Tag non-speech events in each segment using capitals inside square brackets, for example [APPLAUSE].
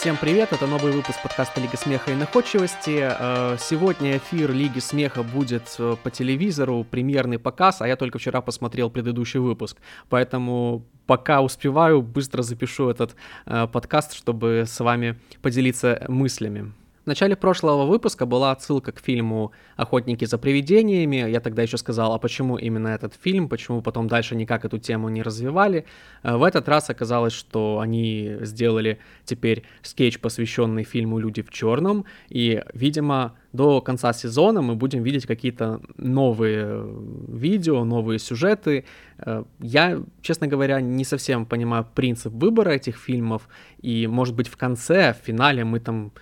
Всем привет, это новый выпуск подкаста Лига Смеха и Находчивости. Э, сегодня эфир Лиги Смеха будет э, по телевизору, премьерный показ, а я только вчера посмотрел предыдущий выпуск. Поэтому пока успеваю, быстро запишу этот э, подкаст, чтобы с вами поделиться мыслями. В начале прошлого выпуска была отсылка к фильму «Охотники за привидениями». Я тогда еще сказал, а почему именно этот фильм, почему потом дальше никак эту тему не развивали. Э, в этот раз оказалось, что они сделали теперь скетч, посвященный фильму «Люди в черном», и, видимо, до конца сезона мы будем видеть какие-то новые видео, новые сюжеты. Э, я, честно говоря, не совсем понимаю принцип выбора этих фильмов, и, может быть, в конце, в финале мы там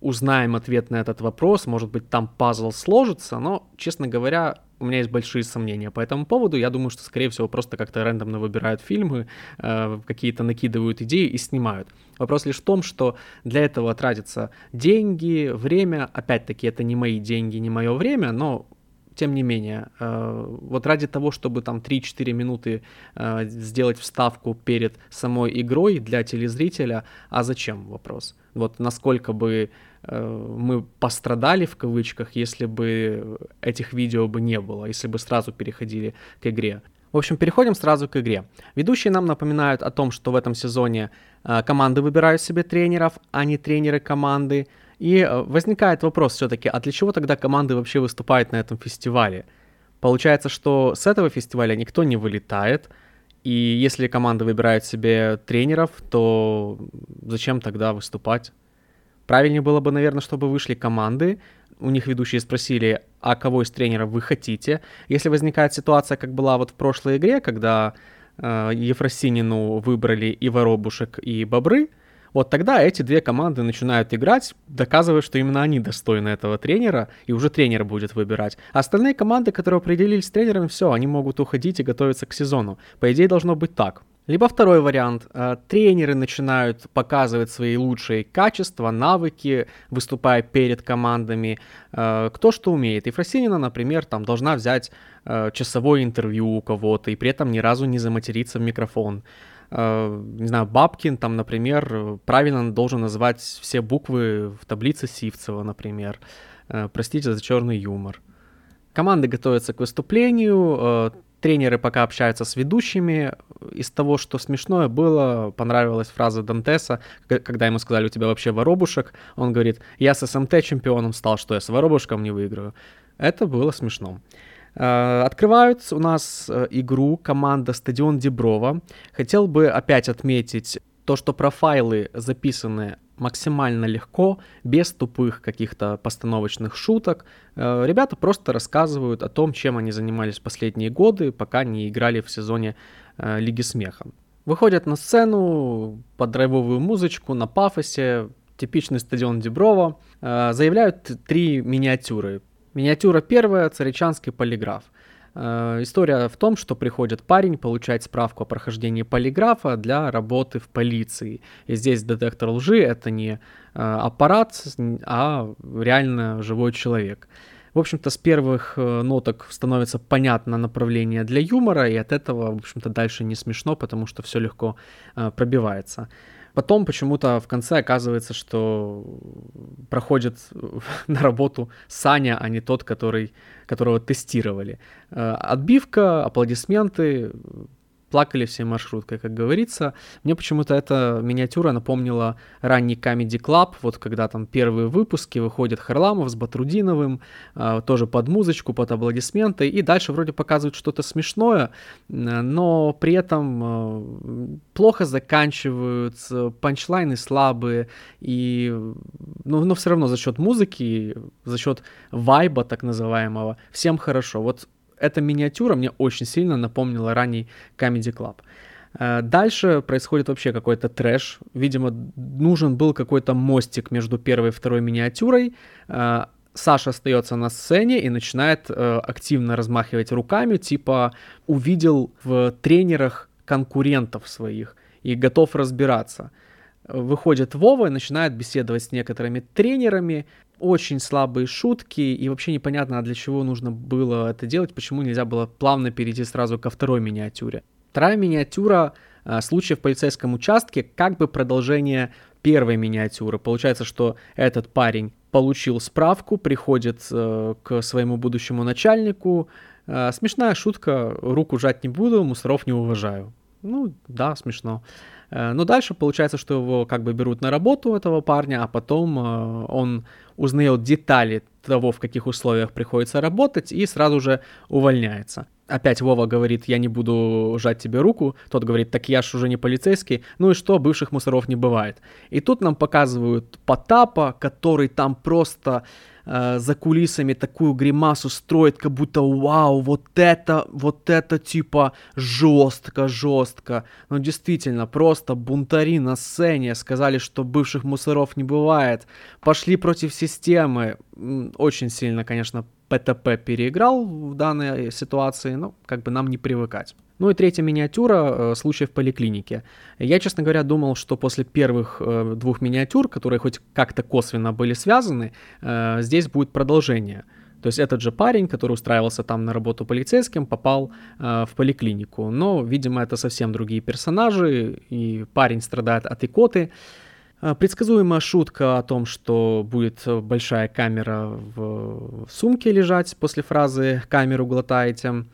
узнаем ответ на этот вопрос, может быть, там пазл сложится, но, честно говоря, у меня есть большие сомнения по этому поводу. Я думаю, что, скорее всего, просто как-то рандомно выбирают фильмы, э, какие-то накидывают идеи и снимают. Вопрос лишь в том, что для этого тратятся деньги, время. Опять-таки, это не мои деньги, не мое время, но тем не менее, э, вот ради того, чтобы там 3-4 минуты э, сделать вставку перед самой игрой для телезрителя, а зачем вопрос? Вот насколько бы э, мы пострадали в кавычках, если бы этих видео бы не было, если бы сразу переходили к игре. В общем, переходим сразу к игре. Ведущие нам напоминают о том, что в этом сезоне команды выбирают себе тренеров, а не тренеры команды. И э, возникает вопрос все-таки, а для чего тогда команды вообще выступают на этом фестивале? Получается, что с этого фестиваля никто не вылетает, и если команда выбирает себе тренеров, то зачем тогда выступать? Правильнее было бы, наверное, чтобы вышли команды, у них ведущие спросили, а кого из тренеров вы хотите. Если возникает ситуация, как была вот в прошлой игре, когда э, Ефросинину выбрали и Воробушек, и Бобры, вот тогда эти две команды начинают играть, доказывая, что именно они достойны этого тренера, и уже тренер будет выбирать. А остальные команды, которые определились с тренером, все, они могут уходить и готовиться к сезону. По идее, должно быть так. Либо второй вариант. Э, тренеры начинают показывать свои лучшие качества, навыки, выступая перед командами. Э, кто что умеет. И Фросинина, например, там должна взять э, часовое интервью у кого-то и при этом ни разу не заматериться в микрофон. Э, не знаю, Бабкин там, например, правильно должен называть все буквы в таблице Сивцева, например. Э, простите за черный юмор. Команды готовятся к выступлению, э, тренеры пока общаются с ведущими. Из того, что смешное было, понравилась фраза Дантеса, когда ему сказали, у тебя вообще воробушек. Он говорит, я с СМТ чемпионом стал, что я с воробушком не выиграю. Это было смешно. Э, открывают у нас э, игру команда Стадион Деброва. Хотел бы опять отметить то, что профайлы записаны максимально легко, без тупых каких-то постановочных шуток. Э, ребята просто рассказывают о том, чем они занимались последние годы, пока не играли в сезоне Лиги Смеха. Выходят на сцену под драйвовую музычку, на пафосе, типичный стадион Деброва, заявляют три миниатюры. Миниатюра первая, царичанский полиграф. Э, история в том, что приходит парень получать справку о прохождении полиграфа для работы в полиции. И здесь детектор лжи это не э, аппарат, а реально живой человек. В общем-то, с первых э, ноток становится понятно направление для юмора, и от этого, в общем-то, дальше не смешно, потому что все легко пробивается. Потом почему-то в конце оказывается, что проходит [LAUGHS] на работу Саня, а не тот, который, которого тестировали. Э, отбивка, аплодисменты, плакали все маршруткой, как говорится. Мне почему-то эта миниатюра напомнила ранний Comedy Club, вот когда там первые выпуски выходит Харламов с Батрудиновым, э, тоже под музычку, под аплодисменты, и дальше вроде показывают что-то смешное, но при этом э, плохо заканчиваются, панчлайны слабые, и, ну, но все равно за счет музыки, за счет вайба так называемого, всем хорошо. Вот эта миниатюра мне очень сильно напомнила ранний Comedy Club. Э, дальше происходит вообще какой-то трэш. Видимо, нужен был какой-то мостик между первой и второй миниатюрой. Э, Саша остается на сцене и начинает э, активно размахивать руками, типа увидел в тренерах конкурентов своих и готов разбираться. Выходит Вова и начинает беседовать с некоторыми тренерами, очень слабые шутки, и вообще непонятно, а для чего нужно было это делать, почему нельзя было плавно перейти сразу ко второй миниатюре. Вторая миниатюра э, случай в полицейском участке как бы продолжение первой миниатюры. Получается, что этот парень получил справку, приходит э, к своему будущему начальнику. Э, смешная шутка, руку жать не буду, мусоров не уважаю. Ну, да, смешно. Но дальше получается, что его как бы берут на работу, этого парня, а потом э, он узнает детали того, в каких условиях приходится работать, и сразу же увольняется. Опять Вова говорит, я не буду жать тебе руку. Тот говорит, так я ж уже не полицейский. Ну и что, бывших мусоров не бывает. И тут нам показывают Потапа, который там просто э, за кулисами такую гримасу строит, как будто вау, вот это, вот это типа жестко, жестко. Но действительно, просто бунтари на сцене сказали, что бывших мусоров не бывает. Пошли против системы. Очень сильно, конечно, ПТП переиграл в данной ситуации, но как бы нам не привыкать. Ну и третья миниатюра, э, случай в поликлинике. Я, честно говоря, думал, что после первых э, двух миниатюр, которые хоть как-то косвенно были связаны, э, здесь будет продолжение. То есть этот же парень, который устраивался там на работу полицейским, попал э, в поликлинику. Но, видимо, это совсем другие персонажи, и парень страдает от икоты. Предсказуемая шутка о том, что будет большая камера в сумке лежать после фразы «камеру глотаете».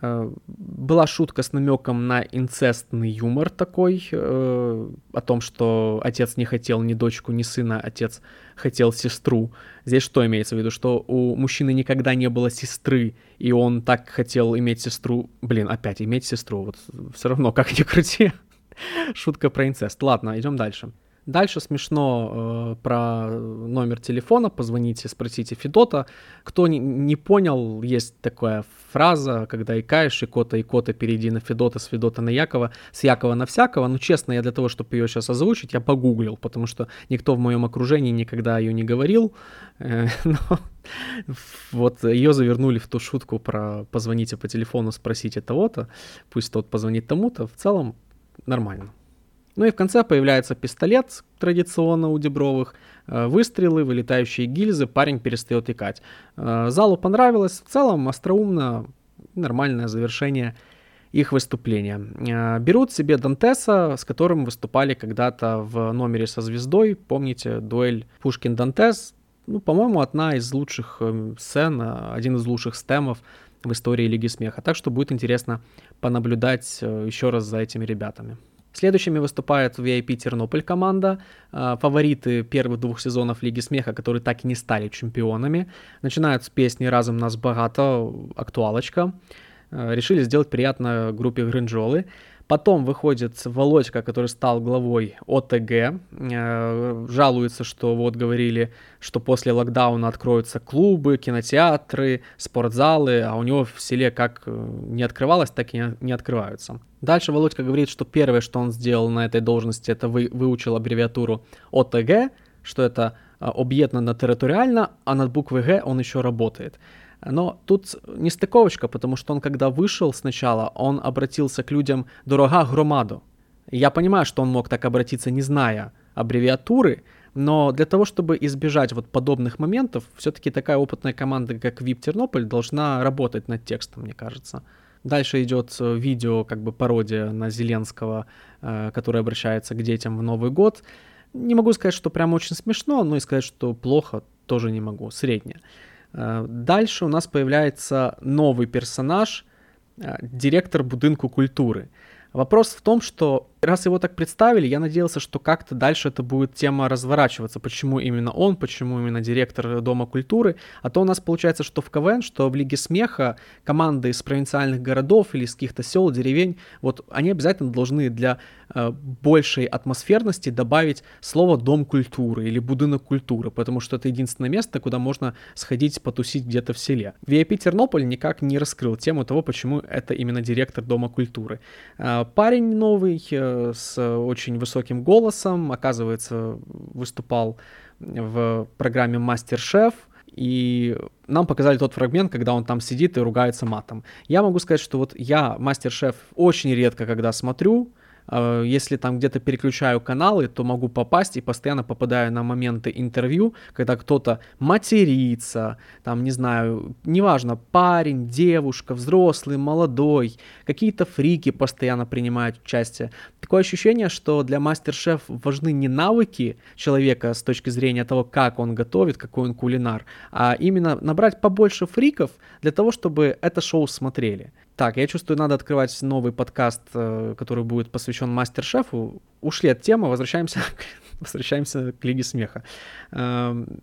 Э, была шутка с намеком на инцестный юмор такой, э, о том, что отец не хотел ни дочку, ни сына, отец хотел сестру. Здесь что имеется в виду? Что у мужчины никогда не было сестры, и он так хотел иметь сестру. Блин, опять иметь сестру, вот все равно, как ни крути. [LAUGHS] Шутка про инцест. Ладно, идем дальше. Дальше смешно э, про номер телефона, позвоните, спросите Федота. Кто не, не понял, есть такая фраза, когда икаешь, икота, икота, перейди на Федота, с Федота на Якова, с Якова на всякого. Ну, честно, я для того, чтобы ее сейчас озвучить, я погуглил, потому что никто в моем окружении никогда ее не говорил. Э, [LAUGHS] но вот ее завернули в ту шутку про позвоните по телефону, спросите того-то, пусть тот позвонит тому-то. В целом нормально. Ну и в конце появляется пистолет, традиционно у Дебровых, э, выстрелы, вылетающие гильзы, парень перестает икать. Э, залу понравилось, в целом остроумно, нормальное завершение их выступления. Э, берут себе Дантеса, с которым выступали когда-то в номере со звездой. Помните, дуэль Пушкин-Дантес? Ну, по-моему, одна из лучших сцен, один из лучших стемов в истории Лиги Смеха. Так что будет интересно понаблюдать еще раз за этими ребятами. Следующими выступает VIP Тернополь команда, а, фавориты первых двух сезонов Лиги Смеха, которые так и не стали чемпионами. Начинают с песни «Разом нас богато», актуалочка. А, решили сделать приятно группе Гринджолы. Потом выходит Володька, который стал главой ОТГ, э, жалуется, что вот говорили, что после локдауна откроются клубы, кинотеатры, спортзалы, а у него в селе как э, не открывалось, так и не открываются. Дальше Володька говорит, что первое, что он сделал на этой должности, это вы, выучил аббревиатуру ОТГ, что это э, объединенно территориально, а над буквой Г он еще работает. Но тут не стыковочка, потому что он, когда вышел сначала, он обратился к людям «дорога громаду». Я понимаю, что он мог так обратиться, не зная аббревиатуры, но для того, чтобы избежать вот подобных моментов, все-таки такая опытная команда, как VIP Тернополь, должна работать над текстом, мне кажется. Дальше идет э, видео, как бы пародия на Зеленского, э, который обращается к детям в Новый год. Не могу сказать, что прям очень смешно, но и сказать, что плохо, тоже не могу, среднее. Э, дальше у нас появляется новый персонаж, э, директор будинку культуры. Вопрос в том, что раз его так представили, я надеялся, что как-то дальше это будет тема разворачиваться. Почему именно он, почему именно директор Дома культуры. А то у нас получается, что в КВН, что в Лиге Смеха команды из провинциальных городов или из каких-то сел, деревень, вот они обязательно должны для э, большей атмосферности добавить слово «дом культуры» или «будинок культуры», потому что это единственное место, куда можно сходить потусить где-то в селе. VIP Тернополь никак не раскрыл тему того, почему это именно директор Дома культуры. Э, парень новый, э, с очень высоким голосом, оказывается, выступал в программе «Мастер-шеф», и нам показали тот фрагмент, когда он там сидит и ругается матом. Я могу сказать, что вот я «Мастер-шеф» очень редко когда смотрю, э, если там где-то переключаю каналы, то могу попасть и постоянно попадаю на моменты интервью, когда кто-то матерится, там, не знаю, неважно, парень, девушка, взрослый, молодой, какие-то фрики постоянно принимают участие. Такое ощущение, что для мастер-шеф важны не навыки человека с точки зрения того, как он готовит, какой он кулинар, а именно набрать побольше фриков для того, чтобы это шоу смотрели. Так, я чувствую, надо открывать новый подкаст, э, который будет посвящен мастер-шефу. Ушли от темы, возвращаемся [LAUGHS] возвращаемся к Лиге Смеха. Эм,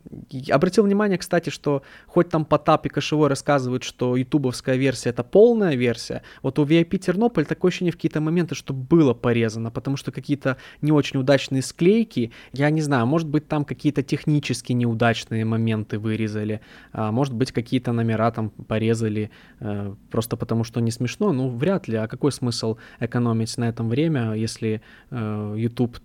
обратил внимание, кстати, что хоть там Потап и Кошевой рассказывают, что ютубовская версия это полная версия, вот у VIP Тернополь такое ощущение в какие-то моменты, что было порезано, потому что какие-то не очень удачные склейки, я не знаю, может быть там какие-то технически неудачные моменты вырезали, а может быть какие-то номера там порезали э, просто потому, что не смешно, ну вряд ли, а какой смысл экономить на этом время, если э, YouTube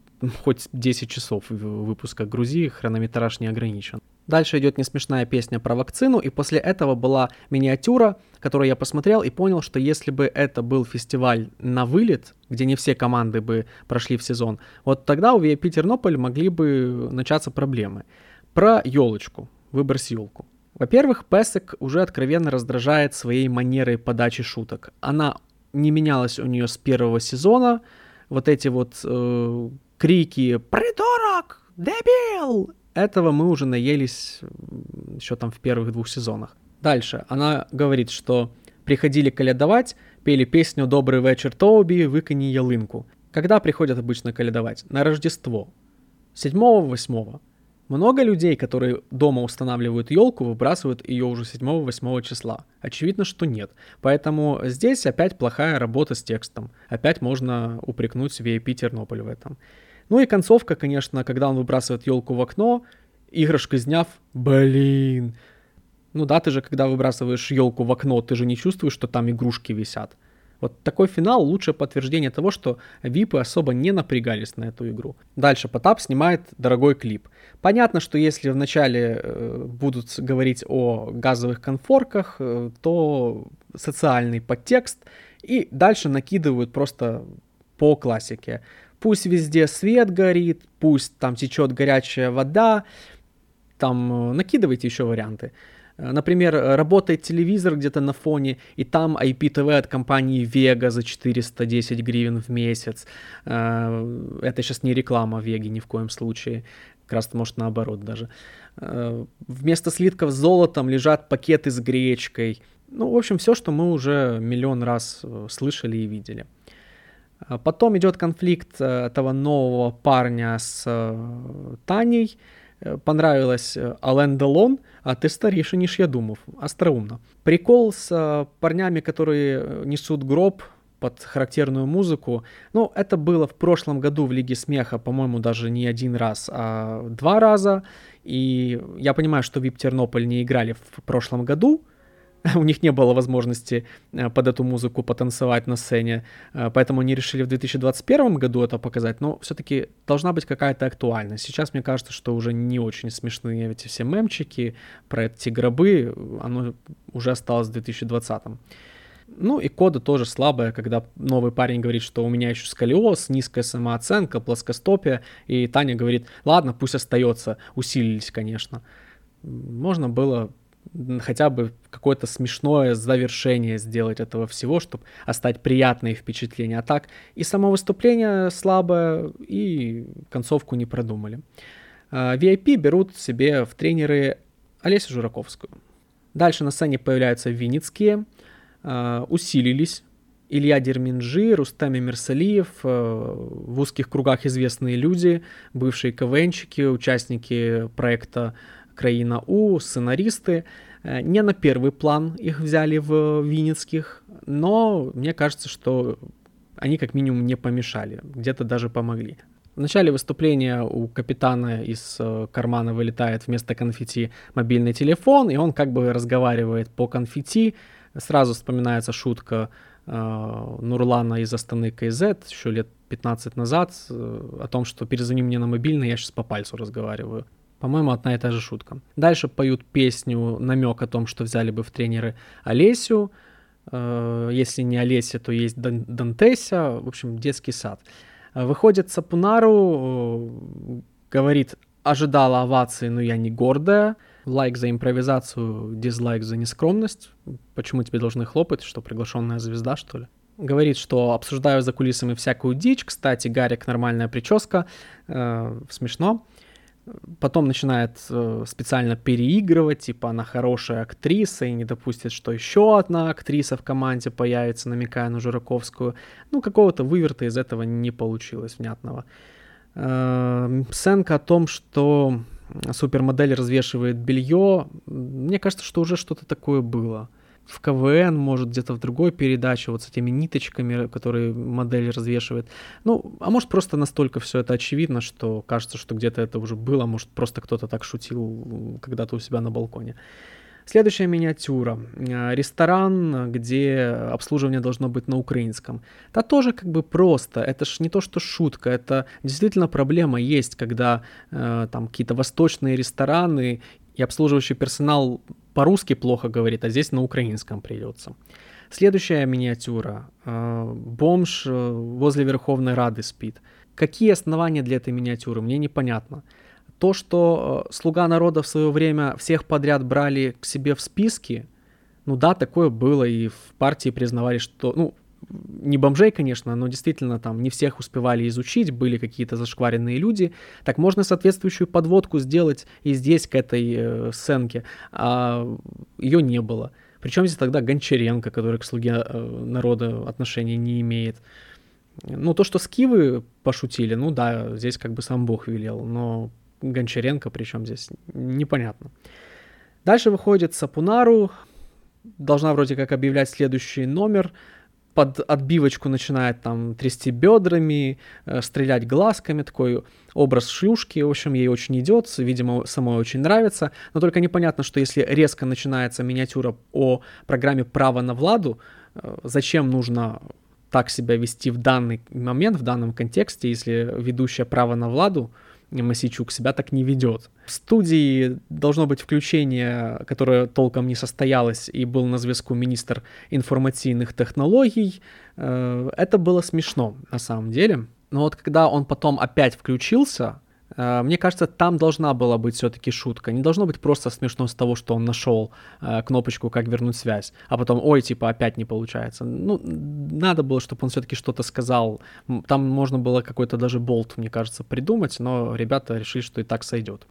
хоть 10 часов выпуска грузи, хронометраж не ограничен. Дальше идет несмешная песня про вакцину, и после этого была миниатюра, которую я посмотрел и понял, что если бы это был фестиваль на вылет, где не все команды бы прошли в сезон, вот тогда у VIP Тернополь могли бы начаться проблемы. Про елочку, выбрось елку. Во-первых, Песек уже откровенно раздражает своей манерой подачи шуток. Она не менялась у нее с первого сезона. Вот эти вот э, крики «Придурок! Дебил!» Этого мы уже наелись еще там в первых двух сезонах. Дальше она говорит, что приходили колядовать, пели песню «Добрый вечер, Тоуби, выкони ялынку». Когда приходят обычно колядовать? На Рождество. 7-8. Много людей, которые дома устанавливают елку, выбрасывают ее уже 7-8 числа. Очевидно, что нет. Поэтому здесь опять плохая работа с текстом. Опять можно упрекнуть VIP Тернополь в этом. Ну и концовка, конечно, когда он выбрасывает елку в окно, игрушка сняв, блин. Ну да, ты же, когда выбрасываешь елку в окно, ты же не чувствуешь, что там игрушки висят. Вот такой финал лучшее подтверждение того, что випы особо не напрягались на эту игру. Дальше Потап снимает дорогой клип. Понятно, что если вначале э, будут говорить о газовых конфорках, э, то социальный подтекст, и дальше накидывают просто по классике. Пусть везде свет горит, пусть там течет горячая вода, там э, накидывайте еще варианты. Э, например, работает телевизор где-то на фоне, и там IPTV от компании Vega за 410 гривен в месяц. Э, это сейчас не реклама Веги ни в коем случае. Как раз может наоборот даже. Вместо слитков с золотом лежат пакеты с гречкой. Ну, в общем, все, что мы уже миллион раз слышали и видели. А потом идет конфликт э, этого нового парня с э, Таней. Э, понравилось Ален Делон, а ты старейший, думал. Остроумно. Прикол с парнями, которые несут гроб под характерную музыку. Ну, это было в прошлом году в Лиге Смеха, по-моему, даже не один раз, а два раза. И я понимаю, что Вип Тернополь не играли в прошлом году, [LAUGHS] у них не было возможности э, под эту музыку потанцевать на сцене, э, поэтому они решили в 2021 году это показать, но все-таки должна быть какая-то актуальность. Сейчас мне кажется, что уже не очень смешные эти все мемчики про эти гробы, оно уже осталось в 2020. Ну и кода тоже слабая, когда новый парень говорит, что у меня еще сколиоз, низкая самооценка, плоскостопие, и Таня говорит, ладно, пусть остается, усилились, конечно. Можно было хотя бы какое-то смешное завершение сделать этого всего, чтобы оставить приятные впечатления. А так и само выступление слабое, и концовку не продумали. VIP а, берут себе в тренеры Олесю Жураковскую. Дальше на сцене появляются Винницкие, а, усилились Илья Дерминджи, Рустами Мерсалиев, а, в узких кругах известные люди, бывшие КВНчики, участники проекта краина У, сценаристы. Э, не на первый план их взяли в Винницких, но мне кажется, что они как минимум не помешали, где-то даже помогли. В начале выступления у капитана из э, кармана вылетает вместо конфетти мобильный телефон, и он как бы разговаривает по конфетти. Сразу вспоминается шутка э, Нурлана из Астаны КЗ еще лет 15 назад э, о том, что перезвони мне на мобильный, я сейчас по пальцу разговариваю. По-моему, одна и та же шутка. Дальше поют песню, намек о том, что взяли бы в тренеры Олесю. Э, если не Олеся, то есть Дантеся. В общем, детский сад. Выходит Сапунару, говорит, ожидала овации, но я не гордая. Лайк за импровизацию, дизлайк за нескромность. Почему тебе должны хлопать, что приглашенная звезда, что ли? Говорит, что обсуждаю за кулисами всякую дичь. Кстати, Гарик нормальная прическа. Э, смешно. Потом начинает э, специально переигрывать, типа она хорошая актриса и не допустит, что еще одна актриса в команде появится, намекая на Жураковскую. Ну, какого-то выверта из этого не получилось внятного. Э, сценка о том, что супермодель развешивает белье, мне кажется, что уже что-то такое было в КВН, может, где-то в другой передаче, вот с этими ниточками, которые модель развешивает. Ну, а может, просто настолько все это очевидно, что кажется, что где-то это уже было, может, просто кто-то так шутил когда-то у себя на балконе. Следующая миниатюра. Э, ресторан, где обслуживание должно быть на украинском. Это тоже как бы просто. Это ж не то, что шутка. Это действительно проблема есть, когда э, там какие-то восточные рестораны и обслуживающий персонал по-русски плохо говорит, а здесь на украинском придется. Следующая миниатюра. Э, бомж э, возле Верховной Рады спит. Какие основания для этой миниатюры, мне непонятно. То, что э, слуга народа в свое время всех подряд брали к себе в списки, ну да, такое было, и в партии признавали, что, ну, не бомжей, конечно, но действительно там не всех успевали изучить, были какие-то зашкваренные люди. Так можно соответствующую подводку сделать и здесь к этой э, сценке, а ее не было. Причем здесь тогда Гончаренко, который к слуге э, народа отношения не имеет. Ну, то, что скивы пошутили, ну да, здесь как бы сам Бог велел, но Гончаренко причем здесь непонятно. Дальше выходит Сапунару, должна вроде как объявлять следующий номер – под отбивочку начинает там трясти бедрами, э, стрелять глазками, такой образ шлюшки, в общем, ей очень идет, видимо, самой очень нравится, но только непонятно, что если резко начинается миниатюра о программе «Право на Владу», э, зачем нужно так себя вести в данный момент, в данном контексте, если ведущая «Право на Владу» Масичук себя так не ведет. В студии должно быть включение, которое толком не состоялось, и был на звездку министр информационных технологий. Э, это было смешно на самом деле. Но вот когда он потом опять включился, мне кажется, там должна была быть все-таки шутка. Не должно быть просто смешно с того, что он нашел э, кнопочку «Как вернуть связь», а потом «Ой, типа, опять не получается». Ну, надо было, чтобы он все-таки что-то сказал. Там можно было какой-то даже болт, мне кажется, придумать, но ребята решили, что и так сойдет.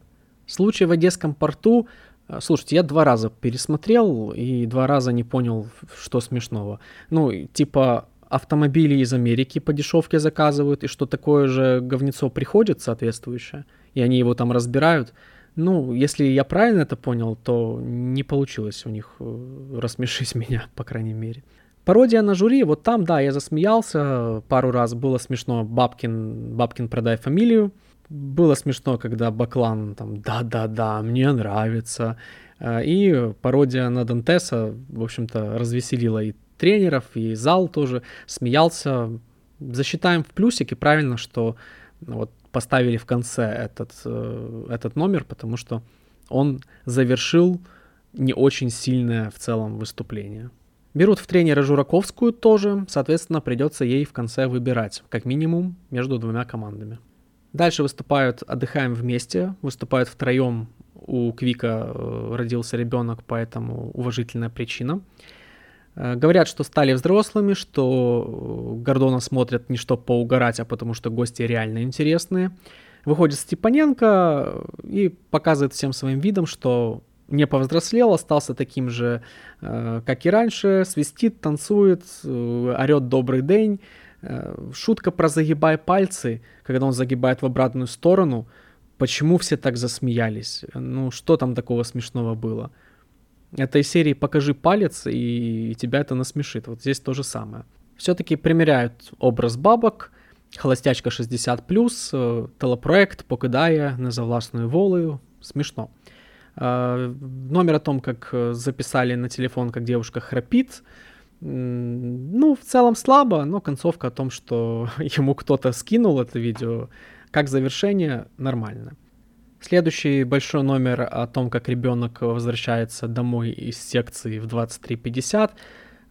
Случай в Одесском порту э, Слушайте, я два раза пересмотрел и два раза не понял, что смешного. Ну, типа, автомобили из Америки по дешевке заказывают, и что такое же говнецо приходит соответствующее, и они его там разбирают. Ну, если я правильно это понял, то не получилось у них э, рассмешить [LAUGHS] меня, по крайней мере. Пародия на жюри, вот там, да, я засмеялся пару раз, было смешно Бабкин, Бабкин продай фамилию, было смешно, когда Баклан там «да-да-да, мне нравится», э, и пародия на Дантеса, в общем-то, развеселила и тренеров, и зал тоже смеялся. Засчитаем в плюсике правильно, что вот поставили в конце этот, э, этот номер, потому что он завершил не очень сильное в целом выступление. Берут в тренера Жураковскую тоже, соответственно, придется ей в конце выбирать, как минимум, между двумя командами. Дальше выступают «Отдыхаем вместе», выступают втроем, у Квика э, родился ребенок, поэтому уважительная причина. Э, говорят, что стали взрослыми, что э, Гордона смотрят не что поугарать, а потому что гости реально интересные. Выходит Степаненко и показывает всем своим видом, что не повзрослел, остался таким же, э, как и раньше, свистит, танцует, орет «добрый день». Шутка про «загибай пальцы», когда он загибает в обратную сторону. Почему все так засмеялись? Ну, что там такого смешного было? Этой серии «Покажи палец», и тебя это насмешит. Вот здесь то же самое. Все-таки примеряют образ бабок, холостячка 60+, э, телепроект покидає не за власною волею. Смешно. Э, номер о том, как э, записали на телефон, как девушка храпит, ну, в целом слабо, но концовка о том, что [LAUGHS] ему кто-то скинул это видео, как завершение, нормально. Следующий большой номер о том, как ребенок возвращается домой из секции в 23.50.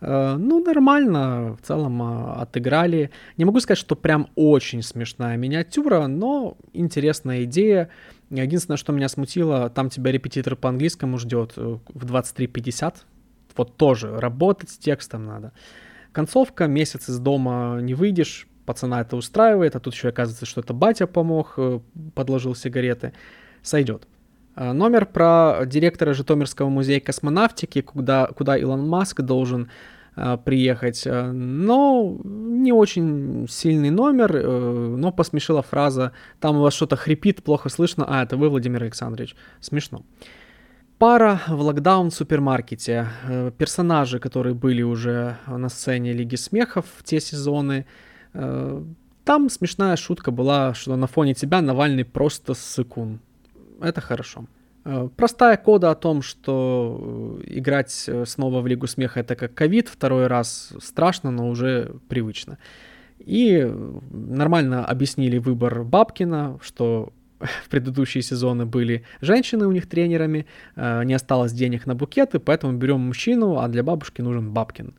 Э, ну, нормально, в целом э, отыграли. Не могу сказать, что прям очень смешная миниатюра, но интересная идея. Единственное, что меня смутило, там тебя репетитор по английскому ждет э, в 23.50. Вот тоже работать с текстом надо. Концовка, месяц из дома не выйдешь, пацана это устраивает, а тут еще оказывается, что это батя помог, подложил сигареты. Сойдет. Номер про директора Житомирского музея космонавтики, куда, куда Илон Маск должен Э, приехать. Э, но не очень сильный номер, э, но посмешила фраза «там у вас что-то хрипит, плохо слышно, а это вы, Владимир Александрович». Смешно. Пара в локдаун-супермаркете. Персонажи, которые были уже на сцене Лиги Смехов в те сезоны. Там смешная шутка была, что на фоне тебя Навальный просто сыкун. Это хорошо. Э, простая кода о том, что э, играть э, снова в Лигу Смеха это как ковид, второй раз страшно, но уже привычно. И нормально объяснили выбор Бабкина, что в [LAUGHS] предыдущие сезоны были женщины у них тренерами, не осталось денег на букеты, поэтому берем мужчину, а для бабушки нужен Бабкин.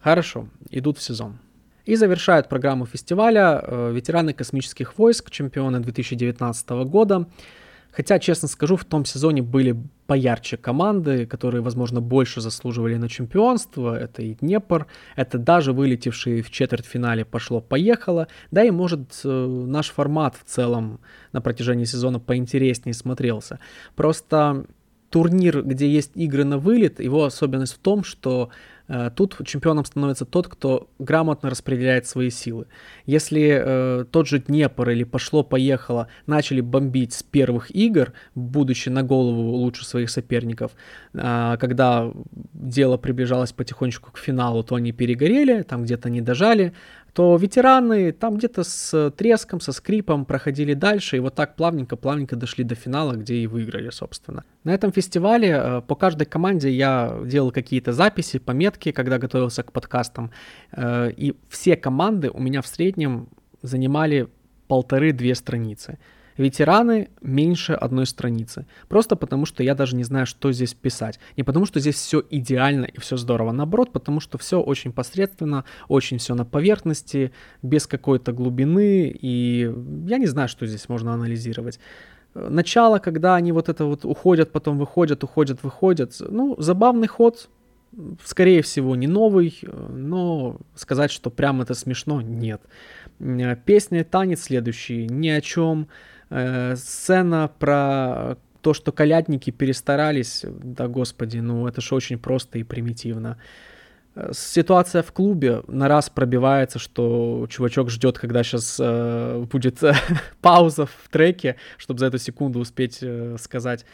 Хорошо, идут в сезон. И завершают программу фестиваля ветераны космических войск, чемпионы 2019 года. Хотя, честно скажу, в том сезоне были поярче команды, которые, возможно, больше заслуживали на чемпионство. Это и Днепр, это даже вылетевшие в четвертьфинале пошло-поехало. Да и, может, э, наш формат в целом на протяжении сезона поинтереснее смотрелся. Просто турнир, где есть игры на вылет, его особенность в том, что тут чемпионом становится тот, кто грамотно распределяет свои силы. Если э, тот же Днепр или пошло-поехало начали бомбить с первых игр, будучи на голову лучше своих соперников, э, когда дело приближалось потихонечку к финалу, то они перегорели, там где-то не дожали, то ветераны там где-то с треском, со скрипом проходили дальше, и вот так плавненько-плавненько дошли до финала, где и выиграли, собственно. На этом фестивале э, по каждой команде я делал какие-то записи, пометки, когда готовился к подкастам, э, и все команды у меня в среднем занимали полторы-две страницы. Ветераны меньше одной страницы. Просто потому, что я даже не знаю, что здесь писать. Не потому, что здесь все идеально и все здорово. Наоборот, потому что все очень посредственно, очень все на поверхности, без какой-то глубины. И я не знаю, что здесь можно анализировать. Начало, когда они вот это вот уходят, потом выходят, уходят, выходят. Ну, забавный ход, скорее всего, не новый, но сказать, что прям это смешно, нет. Песня и танец следующий ни о чем. Э, сцена про то, что колядники перестарались, да господи, ну это же очень просто и примитивно. Э, ситуация в клубе на раз пробивается, что чувачок ждет, когда сейчас э, будет э, [LAUGHS] пауза в треке, чтобы за эту секунду успеть э, сказать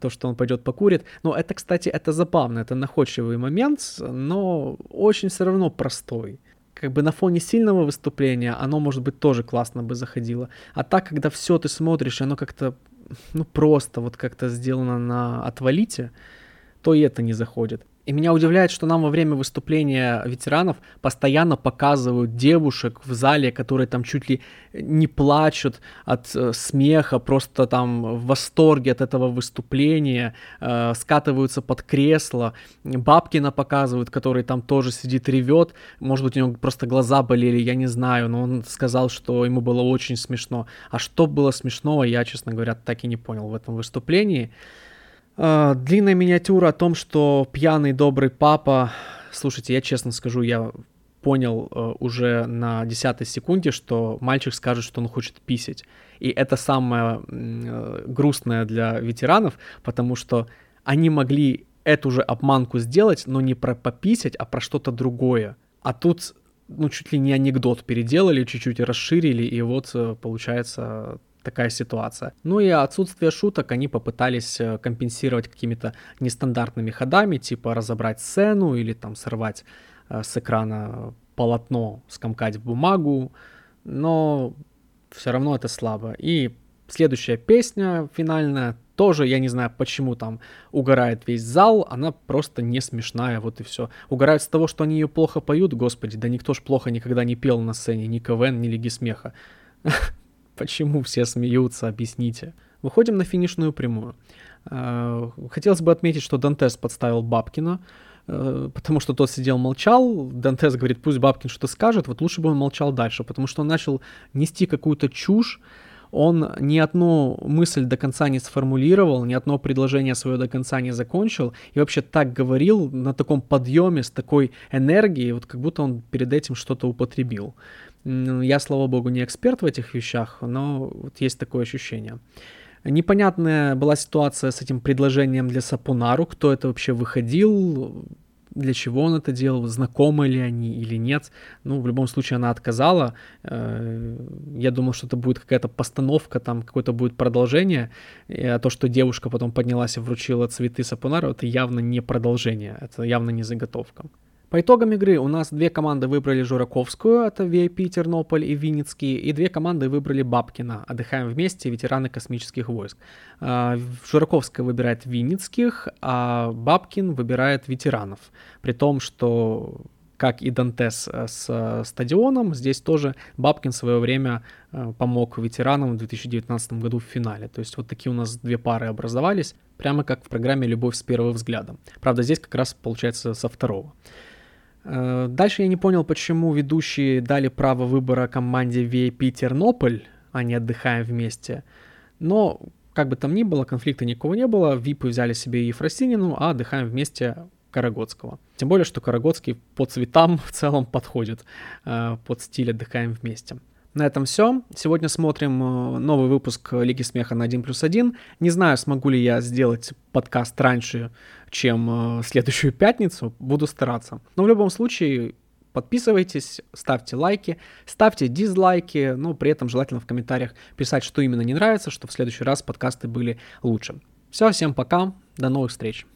то, что он пойдет покурит. Но это, кстати, это забавно, это находчивый момент, но очень все равно простой как бы на фоне сильного выступления оно, может быть, тоже классно бы заходило. А так, когда все ты смотришь, оно как-то, ну, просто вот как-то сделано на отвалите, то и это не заходит. И меня удивляет, что нам во время выступления ветеранов постоянно показывают девушек в зале, которые там чуть ли не плачут от э, смеха, просто там в восторге от этого выступления, э, скатываются под кресло. Бабкина показывают, который там тоже сидит, ревет. Может быть, у него просто глаза болели, я не знаю, но он сказал, что ему было очень смешно. А что было смешного, я, честно говоря, так и не понял в этом выступлении. Uh, длинная миниатюра о том, что пьяный добрый папа. Слушайте, я честно скажу, я понял uh, уже на десятой секунде, что мальчик скажет, что он хочет писать. И это самое uh, грустное для ветеранов, потому что они могли эту же обманку сделать, но не про пописать, а про что-то другое. А тут, ну, чуть ли не анекдот переделали, чуть-чуть расширили, и вот э, получается такая ситуация. Ну и отсутствие шуток они попытались э, компенсировать какими-то нестандартными ходами, типа разобрать сцену или там сорвать э, с экрана полотно, скомкать в бумагу, но все равно это слабо. И следующая песня финальная, тоже, я не знаю, почему там угорает весь зал, она просто не смешная, вот и все. Угорают с того, что они ее плохо поют, господи, да никто ж плохо никогда не пел на сцене, ни КВН, ни Лиги Смеха. [LAUGHS] Почему все смеются, объясните. Выходим на финишную прямую. Э, хотелось бы отметить, что Дантес подставил Бабкина. э, потому что тот сидел молчал, Дантес говорит, пусть Бабкин что-то скажет, вот лучше бы он молчал дальше, потому что он начал нести какую-то чушь, он ни одну мысль до конца не сформулировал, ни одно предложение свое до конца не закончил, и вообще так говорил на таком подъеме, с такой энергией, вот как будто он перед этим что-то употребил. Я, слава богу, не эксперт в этих вещах, но вот есть такое ощущение. Непонятная была ситуация с этим предложением для Сапунару, кто это вообще выходил, для чего он это делал, знакомы ли они или нет. Ну, в любом случае, она отказала. Э, я думал, что это будет какая-то постановка, там какое-то будет продолжение. А то, что девушка потом поднялась и вручила цветы Сапонару, это явно не продолжение, это явно не заготовка. По итогам игры у нас две команды выбрали Жураковскую, это VIP Тернополь и Винницкий, и две команды выбрали Бабкина, отдыхаем вместе, ветераны космических войск. А, Жураковская выбирает Винницких, а Бабкин выбирает ветеранов, при том, что как и Дантес э, с э, стадионом, здесь тоже Бабкин в свое время э, помог ветеранам в 2019 году в финале. То есть вот такие у нас две пары образовались, прямо как в программе «Любовь с первого взгляда». Правда, здесь как раз получается со второго. Э, дальше я не понял, почему ведущие дали право выбора команде VIP Тернополь, а не отдыхаем вместе. Но, как бы там ни было, конфликта никого не было. Випы взяли себе Ефросинину, а отдыхаем вместе Карагодского. Тем более, что Карагодский по цветам [LAUGHS] в целом подходит э, под стиль «Отдыхаем вместе». На этом все. Сегодня смотрим э, новый выпуск Лиги Смеха на 1 плюс 1. Не знаю, смогу ли я сделать подкаст раньше, чем э, следующую пятницу. Буду стараться. Но в любом случае, подписывайтесь, ставьте лайки, ставьте дизлайки, но при этом желательно в комментариях писать, что именно не нравится, чтобы в следующий раз подкасты были лучше. Все, всем пока, до новых встреч.